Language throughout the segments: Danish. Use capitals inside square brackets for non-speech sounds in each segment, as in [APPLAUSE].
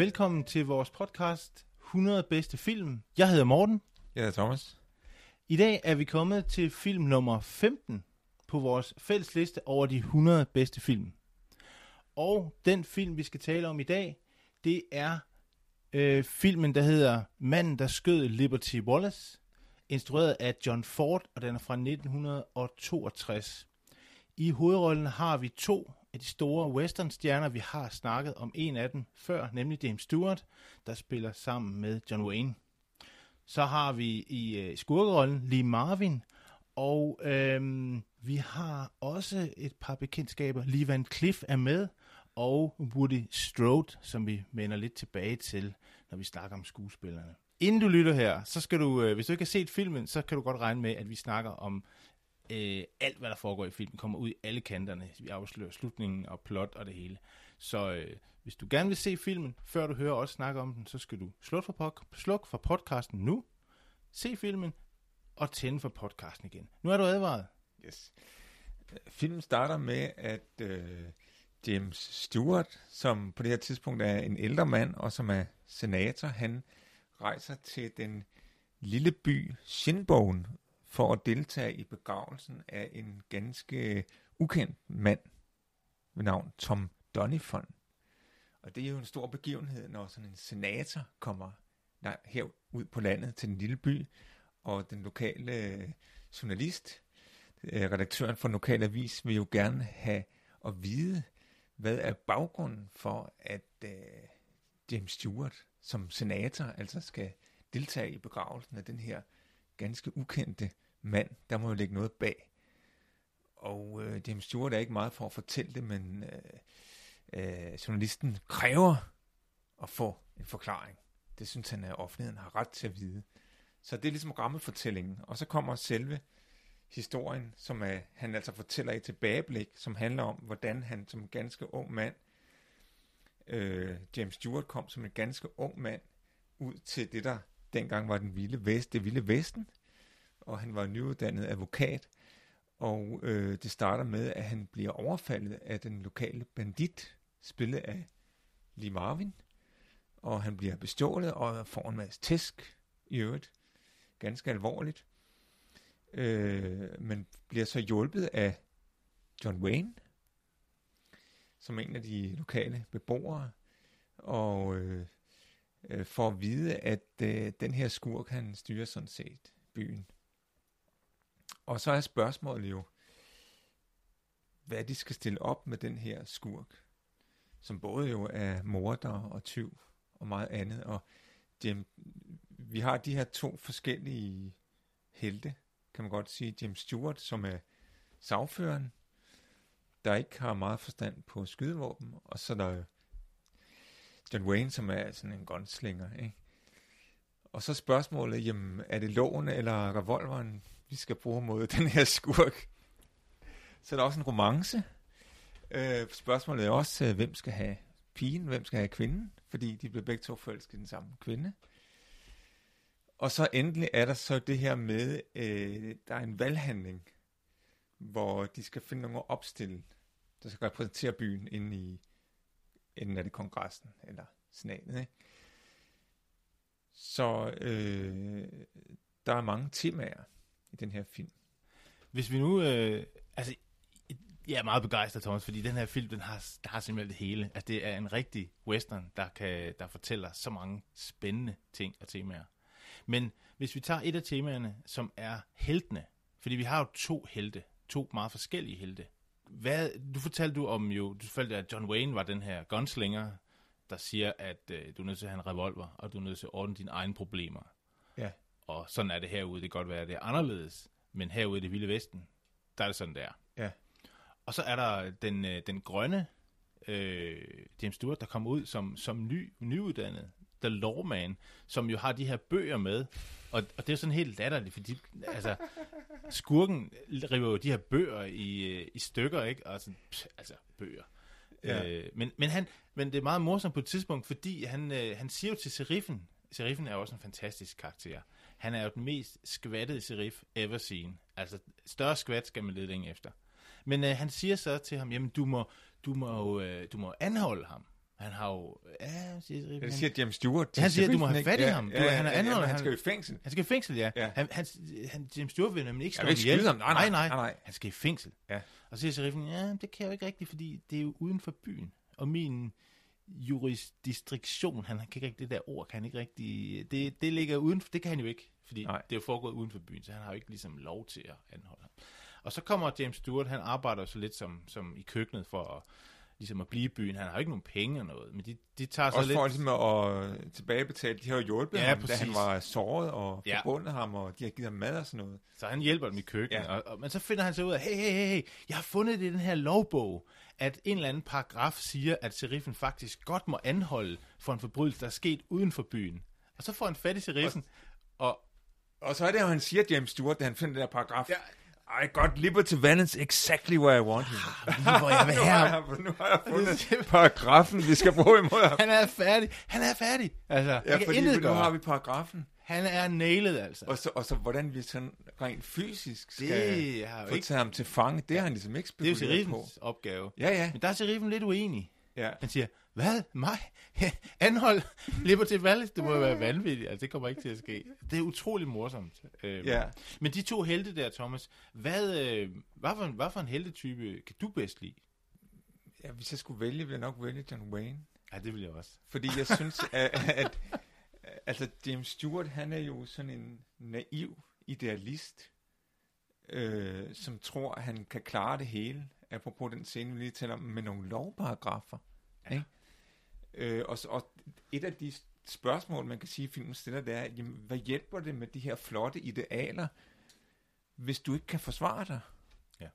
Velkommen til vores podcast 100 bedste film. Jeg hedder Morten. Jeg hedder Thomas. I dag er vi kommet til film nummer 15 på vores fælles liste over de 100 bedste film. Og den film, vi skal tale om i dag, det er øh, filmen, der hedder Manden, der skød Liberty Wallace, instrueret af John Ford, og den er fra 1962. I hovedrollen har vi to af de store westernstjerner. Vi har snakket om en af dem før, nemlig James Stewart, der spiller sammen med John Wayne. Så har vi i øh, skurkerollen Lee Marvin, og øhm, vi har også et par bekendtskaber. Lee Van Cliff er med, og Woody Strode, som vi vender lidt tilbage til, når vi snakker om skuespillerne. Inden du lytter her, så skal du, øh, hvis du ikke har set filmen, så kan du godt regne med, at vi snakker om øh, alt, hvad der foregår i filmen, kommer ud i alle kanterne. Vi afslører slutningen og plot og det hele. Så øh, hvis du gerne vil se filmen, før du hører os snakke om den, så skal du slukke for, pod- sluk for podcasten nu, se filmen og tænde for podcasten igen. Nu er du advaret. Yes. Filmen starter med, at øh, James Stewart, som på det her tidspunkt er en ældre mand, og som er senator, han rejser til den lille by Shinbone for at deltage i begravelsen af en ganske ukendt mand ved navn Tom Donifon. Og det er jo en stor begivenhed, når sådan en senator kommer nej, her ud på landet til den lille by, og den lokale øh, journalist, øh, redaktøren for den lokale avis, vil jo gerne have at vide, hvad er baggrunden for, at øh, James Stewart som senator altså skal deltage i begravelsen af den her ganske ukendte mand. Der må jo ligge noget bag. Og øh, James Stewart er ikke meget for at fortælle det, men øh, øh, journalisten kræver at få en forklaring. Det synes han, at offentligheden har ret til at vide. Så det er ligesom rammefortællingen. Og så kommer selve historien, som er, han altså fortæller i tilbageblik, som handler om, hvordan han som ganske ung mand, øh, James Stewart kom som en ganske ung mand, ud til det, der dengang var den vilde vest, det vilde vesten, og han var nyuddannet advokat, og øh, det starter med, at han bliver overfaldet af den lokale bandit, spillet af Lee Marvin, og han bliver bestjålet og får en masse tæsk i øvrigt, ganske alvorligt, øh, men bliver så hjulpet af John Wayne, som en af de lokale beboere, og øh, øh, for at vide, at øh, den her skurk, han styrer sådan set byen. Og så er spørgsmålet jo, hvad de skal stille op med den her skurk, som både jo er morder og tyv og meget andet. Og Jim, vi har de her to forskellige helte, kan man godt sige. James Stewart, som er sagføreren, der ikke har meget forstand på skydevåben, og så er der John Wayne, som er sådan en gunslinger, ikke? Og så spørgsmålet, jamen, er det loven eller revolveren, vi skal bruge mod den her skurk? Så er der også en romance. Øh, spørgsmålet er også, øh, hvem skal have pigen, hvem skal have kvinden? Fordi de bliver begge to forelsket i den samme kvinde. Og så endelig er der så det her med, øh, der er en valghandling, hvor de skal finde nogen at opstille, der skal repræsentere byen inde i, enten er det kongressen, eller senatet, ikke? Så øh, der er mange temaer i den her film. Hvis vi nu, øh, altså, jeg er meget begejstret, Thomas, fordi den her film, den har, der har simpelthen det hele. Altså, det er en rigtig western, der, kan, der fortæller så mange spændende ting og temaer. Men hvis vi tager et af temaerne, som er heltene, fordi vi har jo to helte, to meget forskellige helte. Hvad, du fortalte du om jo, du fortalte, at John Wayne var den her gunslinger, der siger, at øh, du er nødt til at have en revolver, og du er nødt til at ordne dine egne problemer. Ja. og sådan er det herude. Det kan godt være, at det er anderledes, men herude i det vilde vesten, der er det sådan, der. Ja. Og så er der den, øh, den grønne øh, James Stewart, der kommer ud som, som ny, nyuddannet, The Lawman, som jo har de her bøger med. Og, og det er sådan helt latterligt, fordi altså, skurken river jo de her bøger i, øh, i stykker, ikke? Og sådan, pff, altså, bøger. Ja. Øh, men, men, han, men det er meget morsomt på et tidspunkt, fordi han, øh, han siger jo til Seriffen, Seriffen er jo også en fantastisk karakter. Han er jo den mest skvattede serif ever seen. Altså, større skvat skal man lede længe efter. Men øh, han siger så til ham, jamen du må, du må, øh, du må anholde ham. Han har jo... Ja, siger Seriffen. Det han- siger James Stewart. til Han siger, du må have fat i ham. Du- han er ja, anholdt, men han han- skal i fængsel. Han skal i fængsel, ja. Ja. Han, han, han, James Stewart vil nemlig ikke slå ihjel. ham. Nej, nej, nej, nej, nej. Han skal i fængsel. Ja. Og så siger sheriffen, ja, det kan jeg jo ikke rigtigt, fordi det er jo uden for byen. Og min jurisdiktion, han kan ikke rigtig, det der ord, kan han ikke rigtig, det, det ligger uden, det kan han jo ikke, fordi Nej. det er jo foregået uden for byen, så han har jo ikke ligesom lov til at anholde ham. Og så kommer James Stewart, han arbejder så lidt som, som i køkkenet for at, ligesom at blive i byen. Han har jo ikke nogen penge og noget, men de, de tager så Også lidt... for ligesom at tilbagebetale. De har jo hjulpet Ja, ham, da præcis. han var såret og Ja. forbundet ham, og de har givet ham mad og sådan noget. Så han hjælper dem i køkkenet. Ja. Og, og, men så finder han så ud af, hey, hey, hey, hey, jeg har fundet det i den her lovbog, at en eller anden paragraf siger, at sheriffen faktisk godt må anholde for en forbrydelse, der er sket uden for byen. Og så får han fat i sheriffen, og Og så er det jo, han siger, James Stewart, da han finder den der paragraf. Ja. I got liberty valance exactly where I want him. nu hvor jeg vil nu, har jeg, nu har jeg Det fundet paragrafen, vi skal bruge imod ham. Han er færdig. Han er færdig. Altså, Ja, ja, kan fordi nu gøre. har vi paragrafen. Han er nailet, altså. Og så, og så hvordan vi sådan rent fysisk skal det har jo få ikke... taget ham til fange, det har han ligesom ikke Det er jo spekuleret på. sheriffens opgave. Ja, ja. Men der er sheriffen lidt uenig. ja. Han siger, hvad? Mig? [LAUGHS] Anhold Liberty Vallis? Det må jo være vanvittigt. Altså, det kommer ikke til at ske. Det er utrolig morsomt. Øhm, Ja. Men de to helte der, Thomas, hvad, øh, hvad, for en, hvad for en heltetype kan du bedst lide? ja, hvis jeg skulle vælge, ville jeg nok vælge John Wayne. Ja, det vil jeg også. Fordi jeg synes, [LAUGHS] at, at altså James Stewart, han er jo sådan en naiv idealist, øh, som tror, at han kan klare det hele, apropos den scene, vi lige taler om, med nogle lovparagrafer. Ja. Ikke? Øh, og, og et af de spørgsmål, man kan sige, filmen stiller, det er, jamen, hvad hjælper det med de her flotte idealer, hvis du ikke kan forsvare dig? Ja.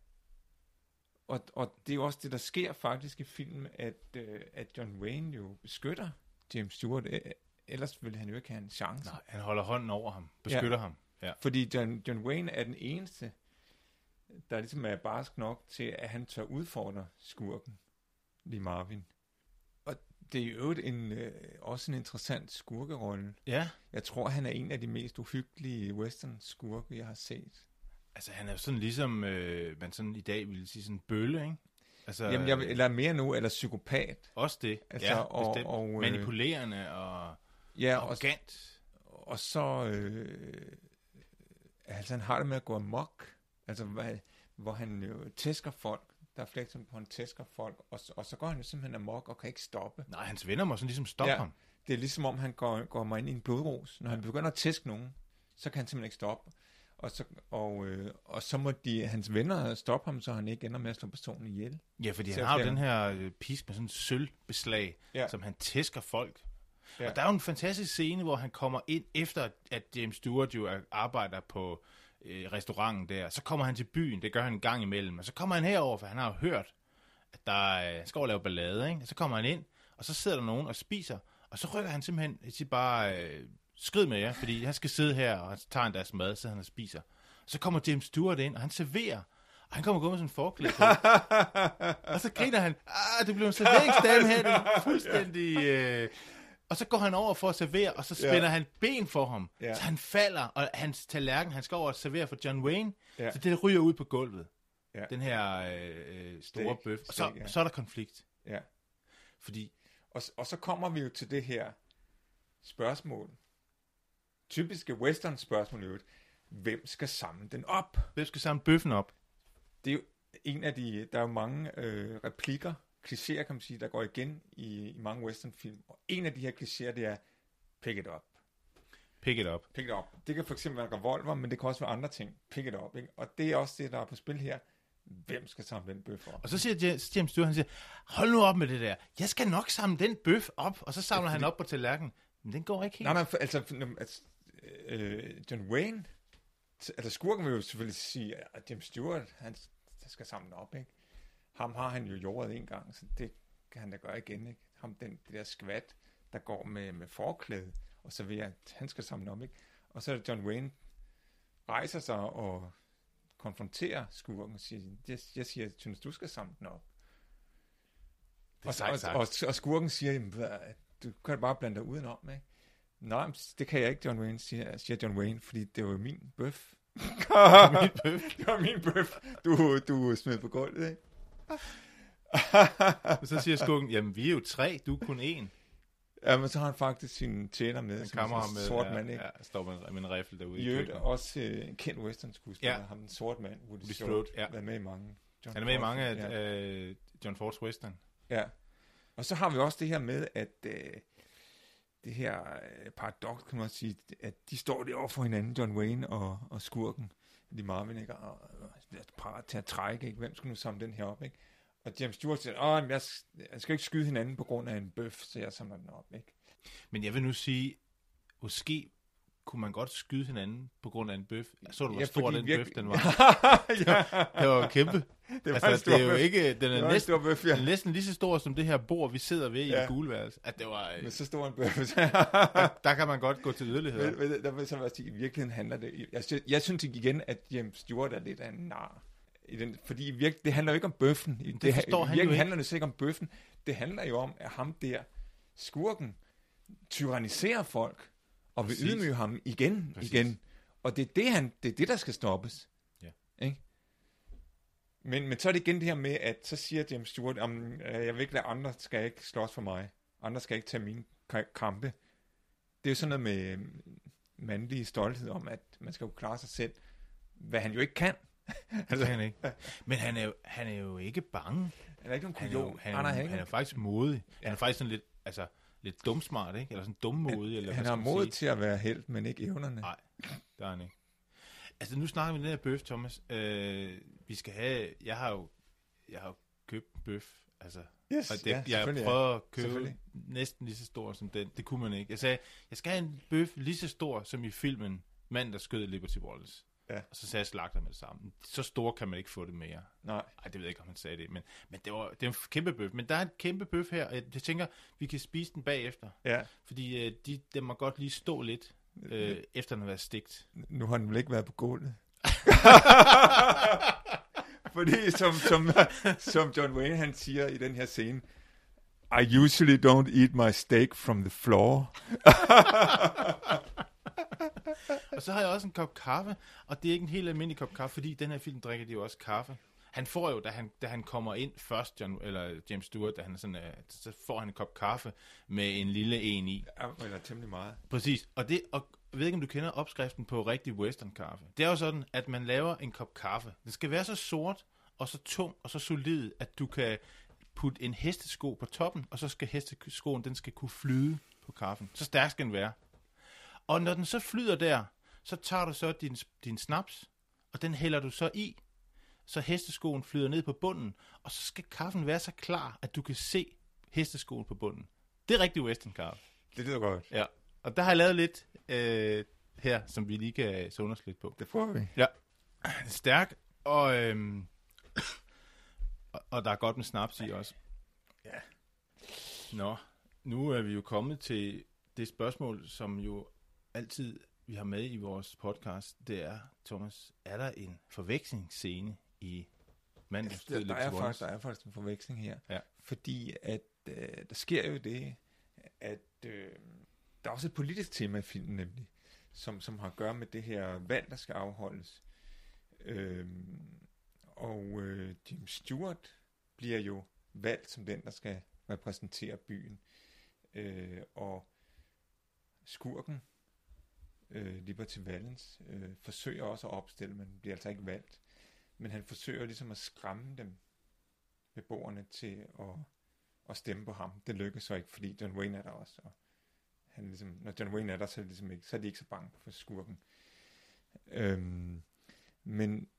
Og, og det er jo også det, der sker faktisk i filmen, at, øh, at John Wayne jo beskytter James Stewart. Øh, Ellers ville han jo ikke have en chance. Nej, han holder hånden over ham, beskytter ja. ham. Ja. Fordi John, John Wayne er den eneste, der ligesom er barsk nok til, at han tør udfordre skurken, lige Marvin. Og det er jo en, øh, også en interessant skurkerolle. ja, Jeg tror, han er en af de mest uhyggelige western skurke, jeg har set. altså han er jo sådan ligesom, øh, man sådan i dag ville sige sådan en bølle, ikke? Altså, Jamen, jeg, eller mere nu, eller psykopat. Også det, Altså, ja, og- bestemt. og, øh, Manipulerende og Ja, og, arrogant. og så... Øh, altså, han har det med at gå amok. Altså, hvad, hvor han jo tæsker folk. Der er eksempler på, han tæsker folk, og, så- og så går han jo simpelthen amok og kan ikke stoppe. Nej, hans venner må sådan ligesom stoppe Ja. ham. Det er ligesom om, han går, går mig ind i en blodros. Når han begynder at tæske nogen, så kan han simpelthen ikke stoppe. Og så, og, øh, og så må de, hans venner stoppe ham, så han ikke ender med at slå personen ihjel. Ja, fordi han har jo den her øh, pisk med sådan en sølvbeslag, Ja. som han tæsker folk. Ja. Og der er jo en fantastisk scene, hvor han kommer ind efter, at James Stewart jo er- arbejder på øh, restauranten der. Så kommer han til byen, det gør han en gang imellem. Og så kommer han herover, for han har jo hørt, at der er, han skal over lave ballade. Ikke? Og så kommer han ind, og så sidder der nogen og spiser. Og så rykker han simpelthen jeg siger bare, øh, skrid med jer, fordi han skal sidde her, og han tager en deres mad, så han og spiser. Så kommer James Stewart ind, og han serverer. Og han kommer gå med sådan en forklæde på. [LAUGHS] og så griner han, ah, det blev en serveringsdame her, det er fuldstændig... Øh... Og så går han over for at servere, og så spænder Ja. han ben for ham. Ja. Så han falder, og hans tallerken, han skal over og servere for John Wayne. Ja. Så det ryger ud på gulvet. Ja. Den her øh, øh, store Stik, bøf. Og så, stik, ja. så er der konflikt. Ja. Fordi, Og, og så kommer vi jo til det her spørgsmål. Typiske western spørgsmål øvrigt. Hvem skal samle den op? hvem skal samle bøffen op? Det er jo en af de, der er jo mange øh, replikker, klichéer kan man sige, der går igen i, i mange westernfilm. Og en af de her klichéer, det er, pick it up. Pick it up. Pick it up. Det kan for eksempel være en revolver, men det kan også være andre ting. Pick it up. Ikke? Og det er også det, der er på spil her. Hvem skal samle den bøf op? Og så siger James Stewart, han siger, hold nu op med det der. Jeg skal nok samle den bøf op. Og så samler han op på tallerkenen. Men den går ikke helt. Nej, nej, for, altså, altså øh, John Wayne, altså skurken vil jo selvfølgelig sige, at James Stewart, han der skal samle op, ikke? Ham har han jo jordet en gang, så det kan han da gøre igen, ikke? Ham, den, det der skvat, der går med, med forklæde og serverer, han skal samle op, ikke? Og så er det John Wayne, rejser sig og konfronterer skurken og siger, jeg, jeg siger, jeg synes, du skal samle den op. Det Og, sejt og, og, og skurken siger, "Jamen, hvad, du kan bare blande dig udenom, ikke? Nej, det kan jeg ikke, John Wayne, siger, siger John Wayne, fordi det var. Min [LAUGHS] [LAUGHS] bøf. det var min bøf, du, du smed på gulvet, ikke? Og så siger skurken, jamen vi er jo tre, du er kun én. ja, men så har han faktisk sin tjener med, En som er sådan en med, sort ja, mand, ikke? Ja, står med, en- med en rifle derude I i køkkenet. også øh, en kendt western skuespiller, Ja. ham den sorte mand, Woody, Woody Strode, ja. været med i mange. John Han er med i Ford, mange af ja. øh, John Fords western. Ja. Og så har vi også det her med, at øh, det her øh, paradoks, kan man sige, at de står derovre for hinanden, John Wayne og, og skurken, de Marvin, ikke? Og, og er parat til at trække, ikke? Hvem skulle nu samle den her op, ikke? Og James Stewart siger, åh, men jeg, jeg skal ikke skyde hinanden på grund af en bøf, så jeg samler den op, ikke? Men jeg vil nu sige, måske kunne man godt skyde hinanden på grund af en bøf. Så du, hvor Ja, stor den virke- bøf den [LAUGHS] var. ja, Det var jo kæmpe. det var altså, en stor det er jo ikke, den Det er næsten, stor bøf, ja. den er næsten lige så stor som det her bord, vi sidder ved i Ja. det gule værelse. At det var, øh, Men så stor en bøf. [LAUGHS] der, der kan man godt gå til yderligheder. Men, men der vil så sige, i virkeligheden handler det... Jeg, synes- jeg synes igen, at James Stewart er lidt af en nar. I den, fordi i virke, det handler jo ikke om bøffen. I- det forstår i han jo ikke. handler det ikke om bøffen. Det handler jo om, at ham der, skurken, tyranniserer folk, og vil Præcis. ydmyge ham igen, Præcis. igen. Og det er det, han, det er det, der skal stoppes. Ja. Ikke? Men, men så er det igen det her med, at så siger James Stewart, om jeg vil ikke lade andre, skal ikke slås for mig. Andre skal ikke tage mine ka- kampe. Det er jo sådan noget med øhm, mandlig stolthed om, at man skal jo klare sig selv, hvad han jo ikke kan. Kan han ikke. Men han er, jo, han er jo ikke bange. Han er ikke nogen Han er, jo, kujon. han, er, ikke han er faktisk modig. Han er Ja. faktisk sådan lidt, altså, lidt dumsmart, ikke? Eller sådan dummodig. Eller han har mod til at være held, men ikke evnerne. Nej. Der er han ikke. Altså, nu snakker vi den her bøf, Thomas. Øh, vi skal have... Jeg har jo, jeg har jo købt en bøf. Altså, Yes, og det, ja, jeg selvfølgelig, ja. prøver at købe næsten lige så stor som den. Det kunne man ikke. Jeg sagde, jeg skal have en bøf lige så stor som i filmen Mand, der skød Liberty Wallace. Ja. Og så sagde slagter med det samme. Så store kan man ikke få det mere. Nej. Ej, det ved jeg ikke, om han sagde det. Men, men det, var, det er en kæmpe bøf. Men der er en kæmpe bøf her, og jeg, jeg tænker, vi kan spise den bagefter. Ja. Fordi øh, de, den må godt lige stå lidt, øh, efter den har været stegt. Nu har den vel ikke været på gulvet. [LAUGHS] Fordi som, som, som John Wayne han siger i den her scene, I usually don't eat my steak from the floor. [LAUGHS] Og så har jeg også en kop kaffe, og det er ikke en helt almindelig kop kaffe, fordi i den her film drikker de jo også kaffe. Han får jo, da han, da han kommer ind først, John, eller James Stewart, da han sådan, uh, så får han en kop kaffe med en lille en i. Ja, eller temmelig meget. Præcis. Og, det, og jeg ved ikke, om du kender opskriften på rigtig western kaffe. Det er jo sådan, at man laver en kop kaffe. Den skal være så sort, og så tung, og så solid, at du kan putte en hestesko på toppen, og så skal hesteskoen, den skal kunne flyde på kaffen. Så stærk skal den være. Og når den så flyder der, så tager du så din, din snaps, og den hælder du så i, så hesteskoen flyder ned på bunden, og så skal kaffen være så klar, at du kan se hesteskoen på bunden. Det er rigtig western kaffe. Det lyder godt. Ja, og der har jeg lavet lidt øh, her, som vi lige kan sunde os lidt på. Det får vi. Ja. Stærk, og, øhm, og, og der er godt med snaps i også. Ja. Nå, nu er vi jo kommet til det spørgsmål, som jo altid vi har med i vores podcast. Det er, Thomas, er der en forvekslingsscene i Mand, der stod Der, der, er faktisk, der er faktisk en forveksling her. Ja. Fordi at øh, der sker jo det, at øh, der er også et politisk tema i filmen nemlig, som, som har at gøre med det her valg, der skal afholdes. Øh, og øh, James Stewart bliver jo valgt som den, der skal repræsentere byen. Øh, og skurken, øh, Liberty Valens, øh, forsøger også at opstille, men bliver altså ikke valgt. Men han forsøger ligesom at skræmme dem, beboerne, til at, at stemme på ham. Det lykkes så ikke, fordi John Wayne er der også. Og han ligesom, når John Wayne er der, så er, det ligesom ikke, så er de ikke så bange for skurken. Øhm, men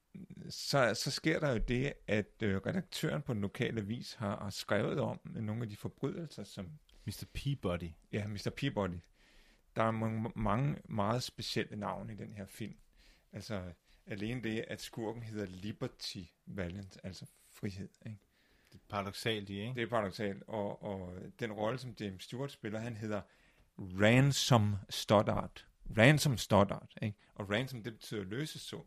så, så sker der jo det, at øh, redaktøren på den lokale avis har, har skrevet om nogle af de forbrydelser, som Mr. Peabody. ja, Mr. Peabody, der er mange, mange meget specielle navne i den her film. Altså alene det, at skurken hedder Liberty Valance, altså frihed. Ikke? Det er paradoxalt ikke? Det er paradoxalt, og, og den rolle, som James Stewart spiller, han hedder Ransom Stoddard. Ransom Stoddard, ikke? Og ransom, det betyder løsesum.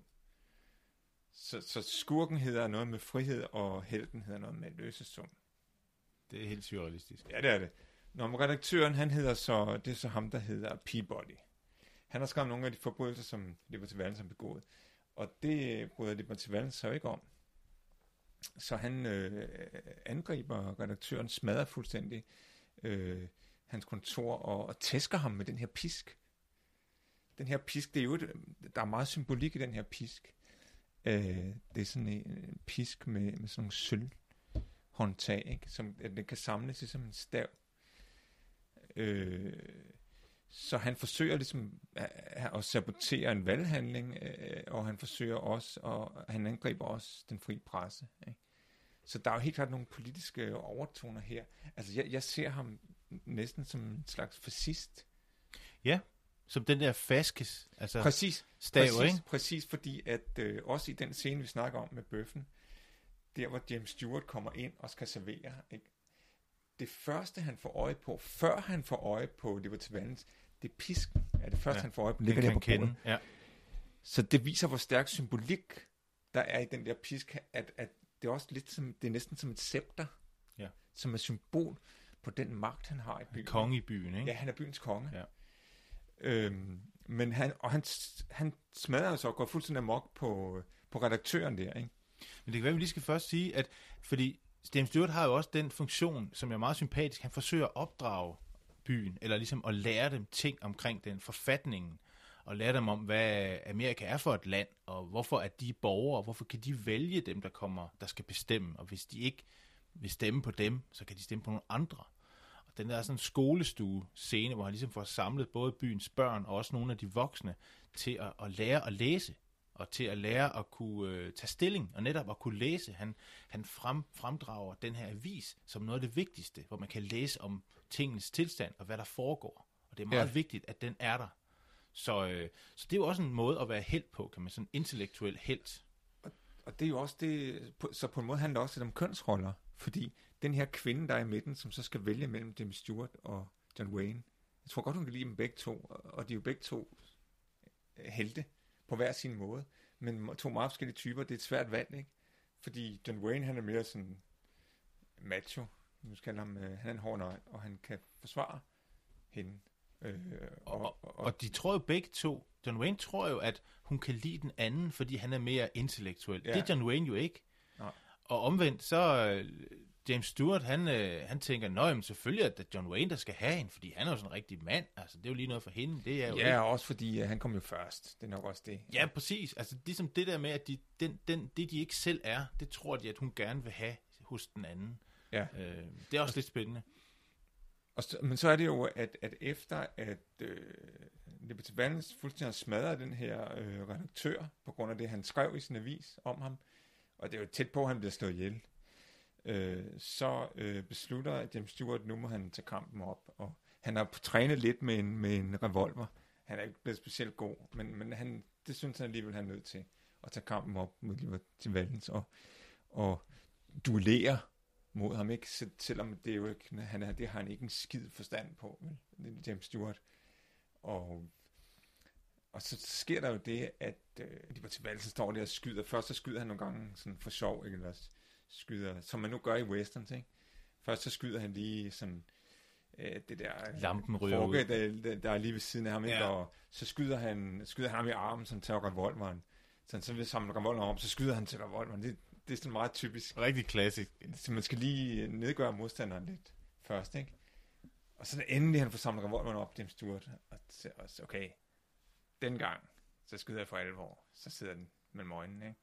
Så, så skurken hedder noget med frihed, og helten hedder noget med løsesum. Det er helt surrealistisk. Ja, det er det. Når redaktøren, han hedder så, det er så ham, der hedder Peabody. Han har skrevet nogle af de forbrydelser, som Liberty Valens har begået. Og det bryder Liberty Valance så ikke om. Så han øh, angriber redaktøren, smadrer fuldstændig øh, hans kontor og, og tæsker ham med den her pisk. Den her pisk, det er jo et, der er meget symbolik i den her pisk. Øh, det er sådan en, en pisk med, med sådan nogle sølvhåndtag, ikke? som at den kan samles som en stav. Øh, så han forsøger ligesom at, sabotere en valghandling, øh, og han forsøger også, og han angriber også den frie presse. Ikke? Så der er jo helt klart nogle politiske overtoner her. Altså, jeg, jeg ser ham næsten som en slags fascist. Ja, som den der faskes, altså præcis, stav, præcis, ikke? Præcis, fordi at øh, også i den scene, vi snakker om med bøffen, der hvor James Stewart kommer ind og skal servere, ikke? Det første han får øje på, før han får øje på Liberty Valance, det er pisken, er det første Ja, han får øje på, Det ligger der på bordet. kende. Ja. Så det viser, hvor stærk symbolik der er i den der pisk, at, at det er også lidt som, det er næsten som et scepter, Ja. som er symbol på den magt, han har i byen. Konge i byen, ikke? Ja, han er byens konge. Ja. Øhm, men han, og han, han smadrer så og går fuldstændig amok på, på redaktøren der, ikke? Men det kan være, at vi lige skal først sige, at fordi James Stewart har jo også den funktion, som er meget sympatisk. Han forsøger at opdrage byen, eller ligesom at lære dem ting omkring den forfatningen, og lære dem om, hvad Amerika er for et land, og hvorfor er de borgere, og hvorfor kan de vælge dem, der kommer, der skal bestemme, og hvis de ikke vil stemme på dem, så kan de stemme på nogle andre. Og den der er sådan en skolestue scene, hvor han ligesom får samlet både byens børn og også nogle af de voksne til at, at lære at læse og til at lære at kunne øh, tage stilling, og netop at kunne læse. Han, han frem, fremdrager den her avis som noget af det vigtigste, hvor man kan læse om tingens tilstand og hvad der foregår. Og det er meget Ja. vigtigt, at den er der. Så, øh, så det er jo også en måde at være held på, kan man sådan intellektuel held. Og det er jo også det, på- så på en måde handler det også lidt om kønsroller, fordi den her kvinde, der er i midten, som så skal vælge mellem James Stewart og John Wayne, jeg tror godt, hun kan lide dem begge to, og de er jo begge to helte på hver sin måde, men to meget forskellige typer, det er et svært valg, ikke? Fordi John Wayne, han er mere sådan macho, nu skal ham, øh, han er en hård nøg, og han kan forsvare hende. Øh, Og, og, og, og de tror jo begge to, John Wayne tror jo, at hun kan lide den anden, fordi han er mere intellektuel. Ja. Ja. Det er John Wayne jo ikke. Nej. Og omvendt, så øh, James Stewart, han, øh, han tænker, nå, jamen, selvfølgelig er det John Wayne, der skal have hende, fordi han er jo sådan en rigtig mand. Altså, det er jo lige noget for hende. Det er jo ikke. Ja, også fordi uh, han kom jo først. Det er nok også det. Ja, præcis. Altså, ligesom det der med, at de, den, den, det, de ikke selv er, det tror de, at hun gerne vil have hos den anden. Ja. Øh, det er også lidt spændende. Og men så er det jo, at, at efter at øh, Liberty Valance fuldstændig har smadret den her øh, redaktør, på grund af det, han skrev i sin avis om ham, og det er jo tæt på, at han bliver slået ihjel, øh, så øh, beslutter James Stewart, nu må han tage kampen op, og han har trænet lidt med en, med en revolver. Han er ikke blevet specielt god, men, men han, det synes han alligevel, han er nødt til at tage kampen op mod Liberty Valens og, og duellere mod ham, ikke? Så, selvom det er jo ikke, han er, det har han ikke en skid forstand på, vel? James Stewart. Og, og så sker der jo det, at øh, de var til valg, så står der og skyder. Først så skyder han nogle gange sådan for sjov, ikke? Eller skyder, som man nu gør i westerns, ikke? Først så skyder han lige sådan øh, det der Lampen ryger forke, ud. der, der, er lige ved siden af ham, ikke? Ja. Og så skyder han, skyder han ham i armen, som tager revolveren. Så, så vil samle revolveren om, så skyder han til revolveren. Det, det er sådan meget typisk. Rigtig klassisk. Så man skal lige nedgøre modstanderen lidt først, ikke? Og så endelig han får samlet revolveren op, James Stewart, og så, og så okay, dengang, så skyder jeg for alvor, så sidder den mellem øjnene, ikke?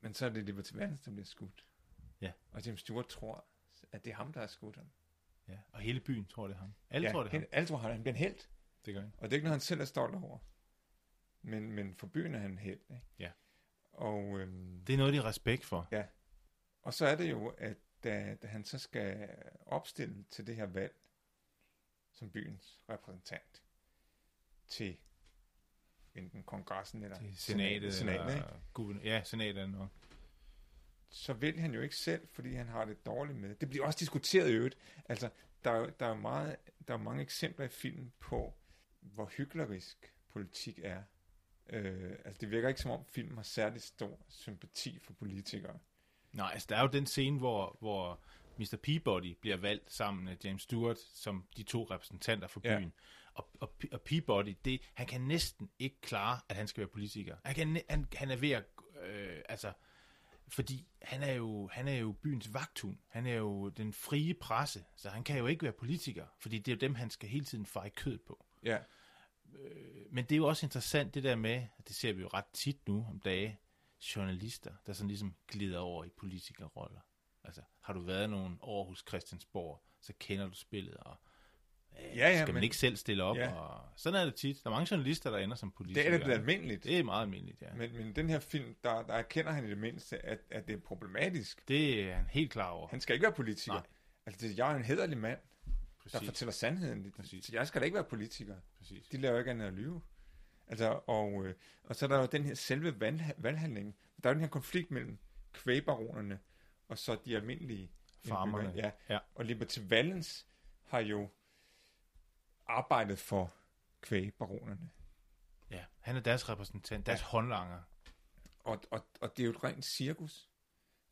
Men så er det Liberty Valance, der bliver skudt. Ja. Og James Stewart tror, at det er ham, der har skudt ham. Ja. Og hele byen tror, det er ham. Alle ja, tror, det er ham. han, alle tror, han, bliver en held. Det gør han. Og det er ikke noget, han selv er stolt over. Men, men for byen er han en held, ikke? Ja. Og, øhm, Det er noget, de har respekt for. Og så er det jo, at da, da han så skal opstille til det her valg som byens repræsentant, til enten kongressen eller er senatet. senatet ikke? eller, guvern- ja, senatet nok. Så vil han jo ikke selv, fordi han har det dårligt med. det. Bliver også diskuteret i øvrigt. Altså, der er, der er, meget, der er mange eksempler i filmen på, hvor hyklerisk politik er. Øh, altså, det virker ikke som om filmen har særlig stor sympati for politikere. Nej, altså der er jo den scene, hvor, hvor Mr. Peabody bliver valgt sammen med James Stewart som de to repræsentanter for Ja. byen. Og, og, og Peabody, det, han kan næsten ikke klare, at han skal være politiker. Han, kan, han, han er ved at, øh, altså, fordi han er, jo, han er jo byens vagthund. Han er jo den frie presse, så han kan jo ikke være politiker, fordi det er jo dem, han skal hele tiden feje kød på. Ja, Men det er jo også interessant det der med, og det ser vi jo ret tit nu om dage, journalister, der sådan ligesom glider over i politikerroller. Altså, har du været nogen år hos Christiansborg, så kender du spillet, og øh, Ja, ja, skal man men- ikke selv stille op. Ja. Og sådan er det tit. Der er mange journalister, der ender som det politikere. er det blevet almindeligt. Det er meget almindeligt, ja. Men Men, den her film, der, der erkender han i det mindste, at, at det er problematisk. det er han helt klar over. Han skal ikke være politiker. Nej. Altså, det, jeg er en hederlig mand, der Præcis. fortæller sandheden. Præcis. Så jeg skal da ikke være politiker. Præcis. De laver ikke andet at lyve. Altså, og, øh, og så er der jo den her selve valg, valghandling. Der er jo den her konflikt mellem kvægbaronerne og så de almindelige Farmerne. Ja. Ja. Og Liberty Valens har jo arbejdet for kvægbaronerne. Ja, han er deres repræsentant, deres ja. håndlanger. Og, og, og det er jo et rent cirkus,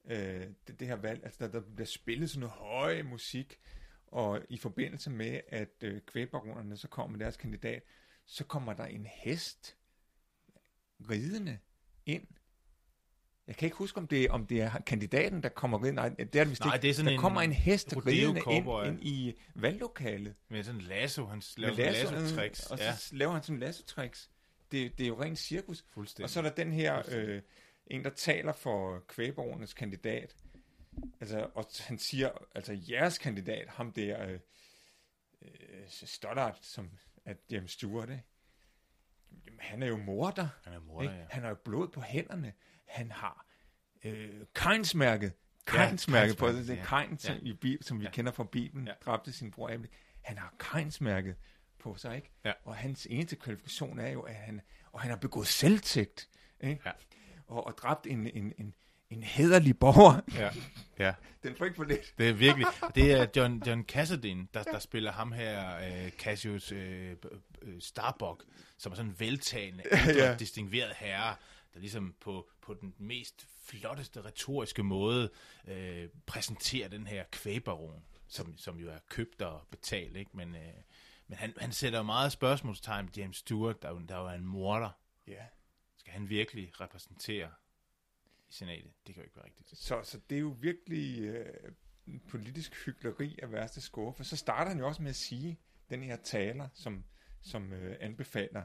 øh, det, det her valg. Altså, der, der bliver spillet sådan noget høj musik, og i forbindelse med, at øh, kvægbaronerne så kommer med deres kandidat, så kommer der en hest ridende ind. Jeg kan ikke huske, om det, om det er kandidaten, der kommer ridende. Nej, det er det vist Nej, ikke. det er sådan der en kommer en hest ridende ind, ind i valglokalet. Med sådan en lasso, han laver Med lasso, lasso, tricks. Og så Ja, laver han sådan lasso-tricks. Det, det er jo rent cirkus. fuldstændig. Og så er der den her, øh, en der taler for kvægborgernes kandidat, altså, og han siger, altså jeres kandidat, ham der, øh, øh, Stoddard, som er James Stewart, ikke? Jamen, han er jo morder, han er morder, ikke? ja. han har jo blod på hænderne, han har øh, Keinsmærket, Ja, Keinsmærket på det, ja. er som, Ja. i Bibelen, som vi Ja. kender fra Bibelen, Ja. dræbte sin bror Abel. Han har Keinsmærket på sig, ikke? Ja. Og hans eneste kvalifikation er jo, at han, og han har begået selvtægt, ikke? Ja. Og, og dræbt en, en, en, en hederlig borger. ja. ja. [LAUGHS] Den får ikke for lidt. Det er virkelig. [LAUGHS] Det er John, John Cassadine, der, der spiller ham her, øh, Cassius øh, øh, Starbuck, som er sådan en veltalende, ældre, [LAUGHS] Ja. ja. distingueret herre, der ligesom på, på den mest flotteste retoriske måde øh, præsenterer den her kvægbaron, som, som jo er købt og betalt, ikke? Men, øh, men han, han sætter jo meget spørgsmålstegn med James Stewart, der, jo- der jo er en morder. Ja. Skal han virkelig repræsentere i senatet? Det kan jo ikke være rigtigt. Så, så det er jo virkelig øh, politisk hyggeleri af værste skuffe. For så starter han jo også med at sige, den her taler, som, som øh, anbefaler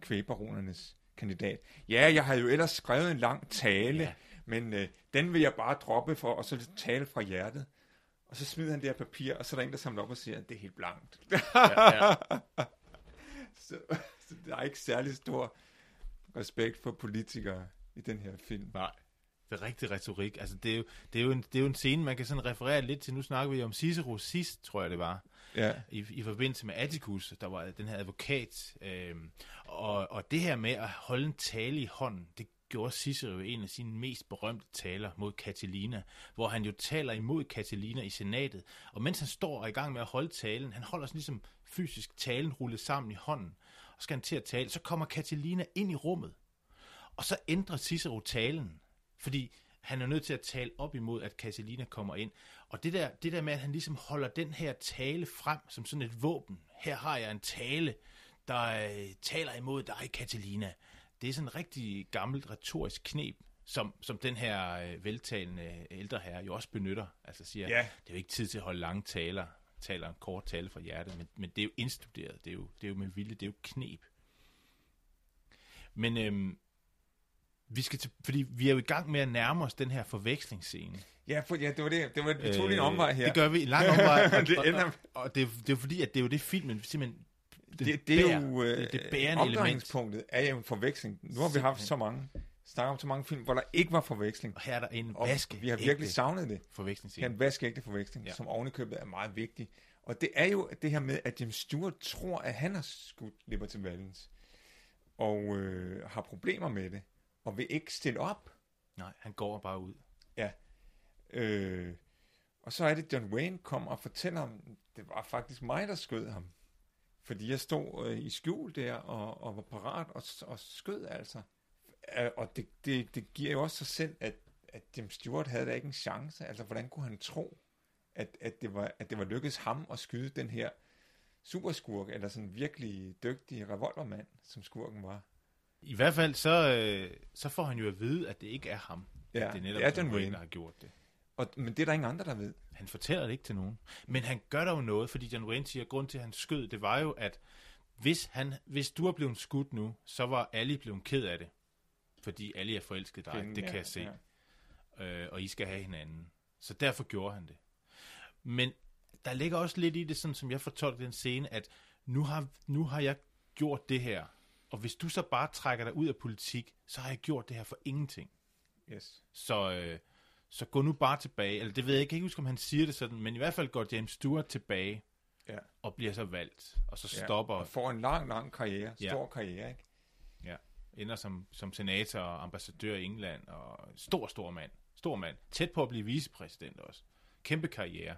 kvægbaronernes kandidat. Ja, jeg havde jo ellers skrevet en lang tale, ja. Men øh, den vil jeg bare droppe for, og så tale fra hjertet. Og så smider han det her papir, og så er der en, der samler op og siger, at det er helt blankt. Ja, ja. [LAUGHS] så, så der er ikke særlig stor respekt for politikere i den her film. Nej. Det er rigtig retorik. Altså, det er, jo, det, er jo en, det er jo en scene, man kan sådan referere lidt til. Nu snakker vi om Cicero sidst, tror jeg det var, Ja, i, i forbindelse med Atticus, der var den her advokat. Øh, og, og det her med at holde en tale i hånden, det gjorde Cicero i en af sine mest berømte taler mod Catilina, hvor han jo taler imod Catilina i senatet. Og mens han står og er i gang med at holde talen, han holder sådan ligesom fysisk talen rullet sammen i hånden, og skal han til at tale, så kommer Catilina ind i rummet. Og så ændrer Cicero talen, fordi han er nødt til at tale op imod, at Catilina kommer ind. Og det der, det der med, at han ligesom holder den her tale frem som sådan et våben. Her har jeg en tale, der øh, taler imod dig, Catilina. Det er sådan en rigtig gammelt retorisk knep, som, som den her øh, veltalende ældre herre jo også benytter. Altså siger, Ja. det er jo ikke tid til at holde lange taler, taler en kort tale fra hjertet, men, men det er jo indstuderet, det er jo, det er jo med vilje, det er jo knep. Men øhm, vi skal til, fordi vi er jo i gang med at nærme os den her forvekslingsscene. ja, for, ja det var det. det var, vi tog lige en omvej her. Øh, Det gør vi en lang omvej. [LAUGHS] Og, Det ender- og, og det, er, det er fordi, at det er jo det filmen simpelthen... den det, det er bærer. jo øh, det, det bærende omdrejningspunktet er jo en forveksling. Nu har vi haft så mange snakker om så mange film, hvor der ikke var forveksling. Og her er der en Og vaske vi har virkelig savnet det. Her forvekslingsscene. er en vaskeægte forveksling, Ja. som ovenikøbet er meget vigtig. Og det er jo det her med, at James Stewart tror, at han har skudt Liberty Valance. Og øh, har problemer med det. Og vil ikke stille op. Nej, han går bare ud. Øh, og så er det, John Wayne kommer og fortæller ham, det var faktisk mig, der skød ham. Fordi jeg stod øh, i skjul der og, og var parat og, og skød altså. Og det, det, det giver jo også sig selv, at, at James Stewart havde da ikke en chance. Altså, hvordan kunne han tro, at, at, det var, at det var lykkedes ham at skyde den her superskurk, eller sådan en virkelig dygtig revolvermand, som skurken var. I hvert fald så, øh, så får han jo at vide, at det ikke er ham. Ja, at det er netop det er John Wayne, der har gjort det. Og, men det er der ingen andre, der ved. Han fortæller det ikke til nogen. Men han gør der jo noget, fordi John Wayne siger, at grund til, at han skød, det var jo, at hvis, han, hvis du er blevet skudt nu, så var Ali blevet ked af det. Fordi Ali er forelsket dig, Kvinden, det kan ja, jeg se. ja. øh, og I skal have hinanden. Så derfor gjorde han det. Men der ligger også lidt i det, sådan som jeg fortolker den scene, at nu har, nu har jeg gjort det her, og hvis du så bare trækker dig ud af politik, så har jeg gjort det her for ingenting. Yes. Så, øh, så gå nu bare tilbage, eller det ved jeg ikke, jeg kan ikke huske, om han siger det sådan, men i hvert fald går James Stewart tilbage, Ja. og bliver så valgt, og så stopper, Ja, og får en lang, lang karriere. Ja. Stor karriere, ikke? ja, ender som, som senator og ambassadør i England, og stor, stor mand, stor mand, tæt på at blive vicepræsident også, kæmpe karriere,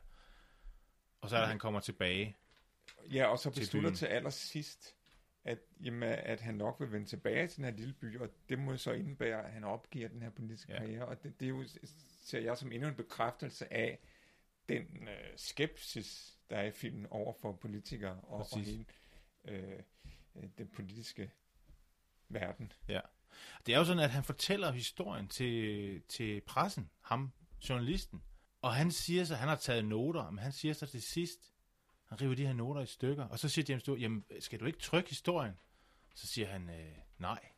og så er der, han kommer tilbage, Ja, og så Til beslutter byen. til allersidst, at, jamen, at han nok vil vende tilbage til den her lille by, og det må så indebære, at han opgiver den her politiske Ja. ja. karriere, og det, det er jo, ser jeg som endnu en bekræftelse af den øh, skepsis, der er i filmen over for politikere og, og hele øh, den politiske verden. Det er jo sådan, at han fortæller historien til, til pressen, ham, journalisten. Og han siger så, han har taget noter, men han siger så til sidst, han river de her noter i stykker, og så siger James Stewart, jamen, skal du ikke trykke historien? Så siger han, øh, nej,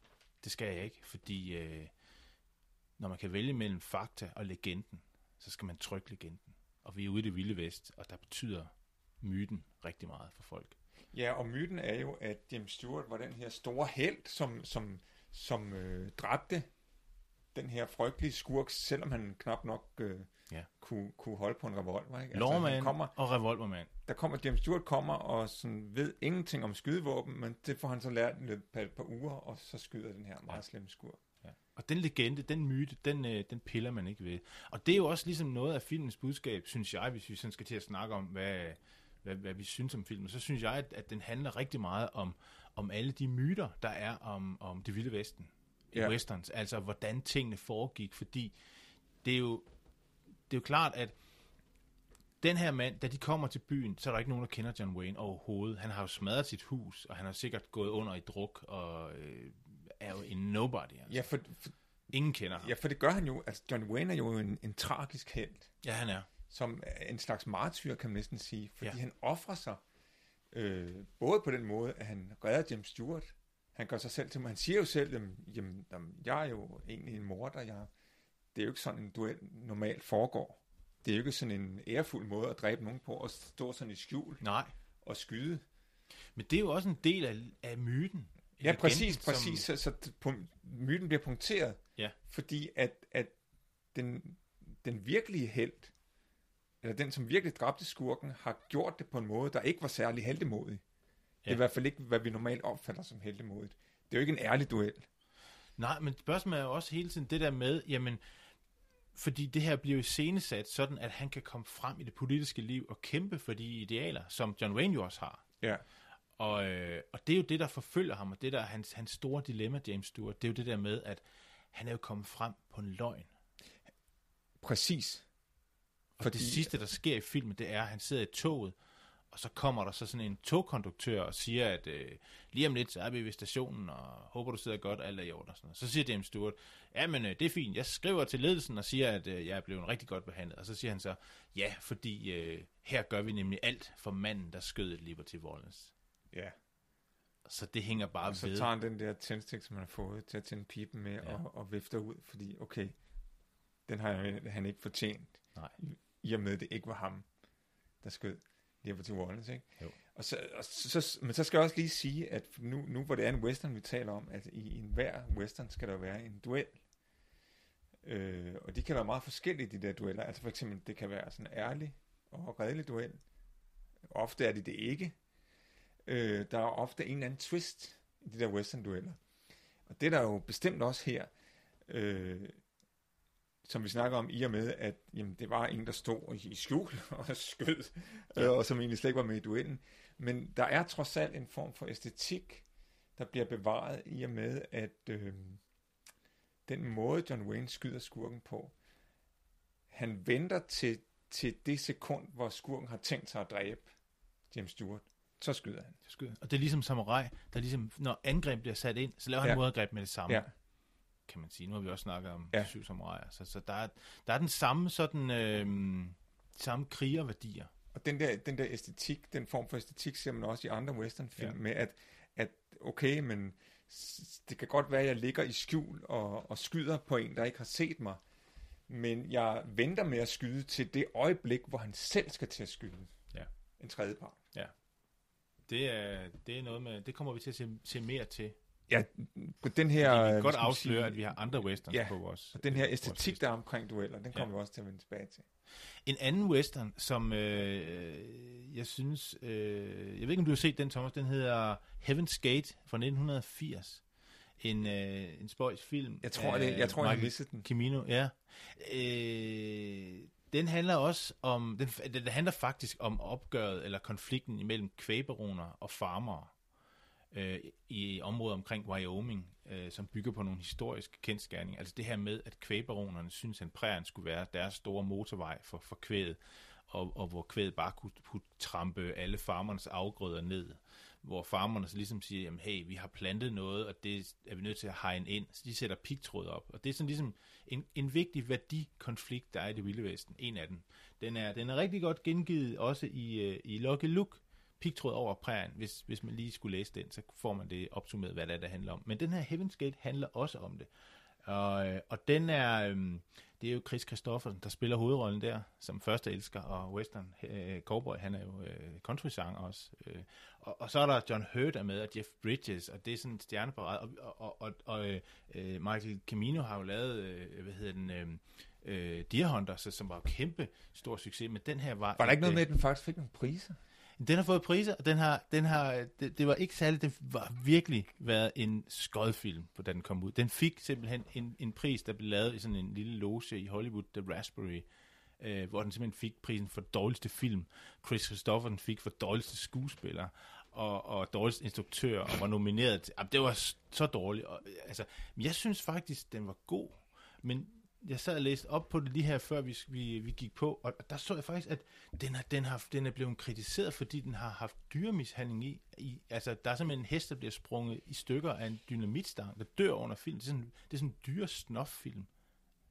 det skal jeg ikke, fordi øh, når man kan vælge mellem fakta og legenden, så skal man trykke legenden. Og vi er ude i det vilde vest, og der betyder myten rigtig meget for folk. Ja, og myten er jo, at James Stewart var den her store held, som, som, som øh, dræbte den her frygtelige skurk, selvom han knap nok øh, Ja. kunne, kunne holde på en revolver. Ikke? Lawman han kommer, og revolvermand. der kommer, James Stewart kommer og sådan ved ingenting om skydevåben, men det får han så lært i løbet af et par uger, og så skyder den her meget slemme skurk. Ja. Og den legende, den myte, den, øh, den piller man ikke ved. Og det er jo også ligesom noget af filmens budskab, synes jeg, hvis vi sådan skal til at snakke om, hvad, hvad, hvad vi synes om filmen. Så synes jeg, at, at den handler rigtig meget om, om alle de myter, der er om, om det vilde vesten. I Ja. westerns. Altså, hvordan tingene foregik. Fordi det er jo, det er jo klart, at den her mand, da de kommer til byen, så er der ikke nogen, der kender John Wayne overhovedet. Han har jo smadret sit hus, og han har sikkert gået under i druk, og øh, er jo en nobody. Altså. Ja, for, for, Ingen kender ham. ja, for det gør han jo. Altså, John Wayne er jo en, en tragisk held. Ja, han er. som en slags martyr, kan man næsten sige, fordi ja. han offrer sig, øh, både på den måde, at han redder James Stewart, han gør sig selv til, han siger jo selv, jamen, jamen, jamen, jeg er jo egentlig en morder, jeg, det er jo ikke sådan en duel normalt foregår. Det er jo ikke sådan en ærefuld måde at dræbe nogen på, at stå sådan i skjul Nej. og skyde. Men det er jo også en del af, af myten. Ja, Legenden, præcis, som- præcis. Så, så pun- myten bliver punkteret, Ja. fordi at, at den, den virkelige held, eller den, som virkelig dræbte skurken, har gjort det på en måde, der ikke var særlig heldemodig. Det er i hvert fald ikke, hvad vi normalt opfatter som heldemodigt. Det er jo ikke en ærlig duel. Nej, men spørgsmålet er jo også hele tiden det der med, jamen, fordi det her bliver jo iscenesat sådan, at han kan komme frem i det politiske liv og kæmpe for de idealer, som John Wayne jo også har. Ja. Og, øh, og det er jo det, der forfølger ham, og det der er hans, hans store dilemma, James Stewart, det er jo det der med, at han er jo kommet frem på en løgn. Præcis. Og Fordi... det sidste, der sker i filmen, det er, at han sidder i toget, og så kommer der så sådan en togkonduktør og siger, at øh, lige om lidt, så er vi ved stationen, og håber, du sidder godt, alt er i orden. Og sådan noget. Så siger James Stewart, ja, men øh, det er fint, jeg skriver til ledelsen og siger, at øh, jeg er blevet rigtig godt behandlet. Og så siger han så, ja, fordi øh, her gør vi nemlig alt for manden, der skød Liberty Valance. Ja. Så det hænger bare Og så ved. tager han den der tændstik, som han har fået til at tænde pipen med, ja. og, og vifter ud, fordi okay, den har han ikke fortjent. Nej. I, I og med, at det ikke var ham, der skød Liberty Wallace, ikke? Jo. Og så, og så, men så skal jeg også lige sige, at nu, nu hvor det er en western, vi taler om, at i, i enhver western skal der være en duel. Øh, og de kan være meget forskellige, de der dueller. Altså for eksempel, det kan være sådan en ærlig og redelig duel. Ofte er det det ikke. Øh, der er ofte en eller anden twist i de der western-dueller. Og det er der jo bestemt også her, øh, som vi snakker om, i og med, at jamen, det var en, der stod i skjul [LAUGHS] og skød, ja. øh, og som egentlig slet ikke var med i duellen. Men der er trods alt en form for æstetik, der bliver bevaret i og med, at øh, den måde, John Wayne skyder skurken på, han venter til, til det sekund, hvor skurken har tænkt sig at dræbe James Stewart. Så skyder han. Så skyder. Og det er ligesom samurai, der ligesom, når angreb bliver sat ind, så laver han ja. modangreb med det samme. Ja. Kan man sige. Nu har vi også snakket om ja. syv samuraier. Så, så der, er, der er den samme sådan, øh, samme krigerværdier. Og den der, den der æstetik, den form for æstetik, ser man også i andre westernfilm, ja. med at, at okay, men det kan godt være, at jeg ligger i skjul og, og skyder på en, der ikke har set mig, men jeg venter med at skyde til det øjeblik, hvor han selv skal til at skyde. Ja. En tredje part. Ja. Det er, det er noget med, det kommer vi til at se, se mere til. Ja, den her... vi kan godt afsløre, sige, at vi har andre westerns ja, på vores... og den her æstetik, der er omkring dueller, den kommer ja. vi også til at vende tilbage til. En anden western, som øh, jeg synes... Øh, jeg ved ikke, om du har set den, Thomas. Den hedder Heaven's Gate fra 1980. En, øh, en spøjs film. Jeg tror, det, jeg, tror, jeg har misset den. Kimino, ja. Øh, den handler også om... Den, den handler faktisk om opgøret eller konflikten imellem kvægbaroner og farmere øh, i området omkring Wyoming, øh, som bygger på nogle historiske kendskærninger. Altså det her med, at kvægbaronerne synes, at prærien skulle være deres store motorvej for, for kvæget, og, og hvor kvæget bare kunne, kunne trampe alle farmernes afgrøder ned. Hvor farmerne så ligesom siger, jamen hey, vi har plantet noget, og det er vi nødt til at hegne ind. Så de sætter pigtråd op. Og det er sådan ligesom en, en vigtig værdikonflikt, der er i det vilde vesten. En af dem. Den er, den er rigtig godt gengivet også i, øh, i Lucky Luke, pigtråd over prærien. Hvis, hvis man lige skulle læse den, så får man det opsummeret, hvad det er, det handler om. Men den her Heaven's Gate handler også om det. Og, øh, og den er, øhm, det er jo Chris Christoffersen, der spiller hovedrollen der, som første elsker, og western øh, cowboy, han er jo øh, country-sanger også. Øh, og, og så er der John Hurt er med, og Jeff Bridges, og det er sådan en stjerneparade, og, og, og, og øh, Michael Camino har jo lavet, øh, hvad hedder den, øh, øh, Deer Hunter, så, som var kæmpe stor succes, men den her var... Var der ikke noget med, at den faktisk fik nogle priser? Den har fået priser, og den har, den har, det, det var ikke særligt, det var virkelig været en skodfilm, på den kom ud. Den fik simpelthen en, en pris, der blev lavet i sådan en lille loge i Hollywood, The Raspberry, øh, hvor den simpelthen fik prisen for dårligste film. Chris Christopher fik for dårligste skuespiller og, og dårligste instruktør, og var nomineret til, det var så dårligt. Og, altså, jeg synes faktisk, den var god, men jeg sad og læste op på det lige her, før vi, vi, vi gik på, og der så jeg faktisk, at den, er, den, har, den er blevet kritiseret, fordi den har haft dyremishandling i, i. Altså, der er simpelthen en hest, der bliver sprunget i stykker af en dynamitstang, der dør under film. Det er sådan, det er sådan en dyre snof-film.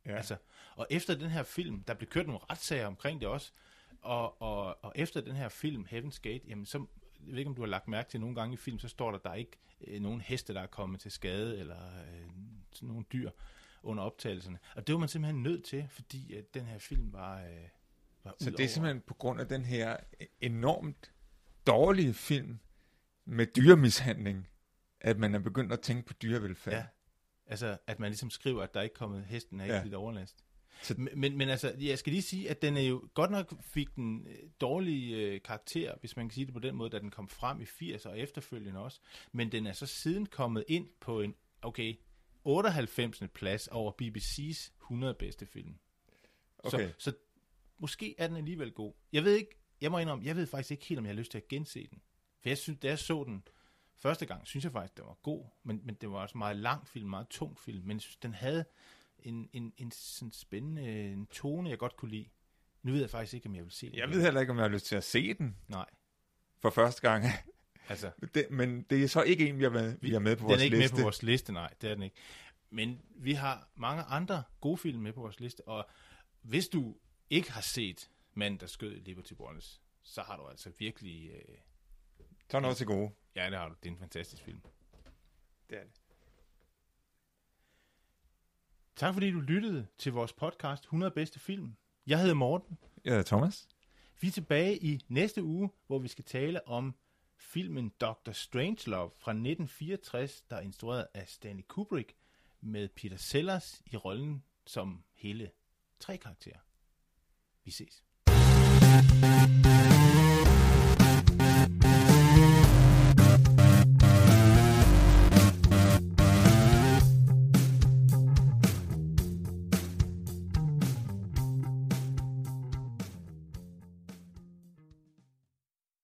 Ja. Altså, og efter den her film, der blev kørt nogle retssager omkring det også, og, og, og efter den her film, Heaven's Gate, jamen så, jeg ved ikke, om du har lagt mærke til, nogle gange i film, så står der, der er ikke øh, nogen heste, der er kommet til skade, eller øh, sådan nogle dyr under optagelserne. Og det var man simpelthen nødt til, fordi at den her film var, øh, var Så det er simpelthen på grund af den her enormt dårlige film med dyremishandling, at man er begyndt at tænke på dyrevelfærd. Ja, altså at man ligesom skriver, at der er ikke kommet, hesten er ikke ja. lidt overlast. Så, men, men altså, jeg skal lige sige, at den er jo godt nok fik den øh, dårlige øh, karakter, hvis man kan sige det på den måde, da den kom frem i 80 og efterfølgende også. Men den er så siden kommet ind på en, okay, 98. plads over BBC's 100 bedste film. Okay. Så, så måske er den alligevel god. Jeg ved ikke, jeg må indrømme, jeg ved faktisk ikke helt, om jeg har lyst til at gense den. For jeg synes, da jeg så den første gang, synes jeg faktisk, den var god. Men, men det var også meget lang film, meget tung film. Men jeg synes, den havde en, en, en sådan spændende en tone, jeg godt kunne lide. Nu ved jeg faktisk ikke, om jeg vil se den. Jeg ved heller ikke, om jeg har lyst til at se den. Nej. For første gang. Altså, det, men det er så ikke en, vi har med, vi har med på vores liste. Den er ikke med på vores liste, nej, det er den ikke. Men vi har mange andre gode film med på vores liste, og hvis du ikke har set Mand, der skød Liberty Brothers, så har du altså virkelig... Øh, så er noget til gode. Ja, det har du. Det er en fantastisk film. Det er det. Tak fordi du lyttede til vores podcast 100 bedste film. Jeg hedder Morten. Jeg hedder Thomas. Vi er tilbage i næste uge, hvor vi skal tale om filmen Dr. Strangelove fra 1964, der er instrueret af Stanley Kubrick, med Peter Sellers i rollen som hele tre karakterer. Vi ses.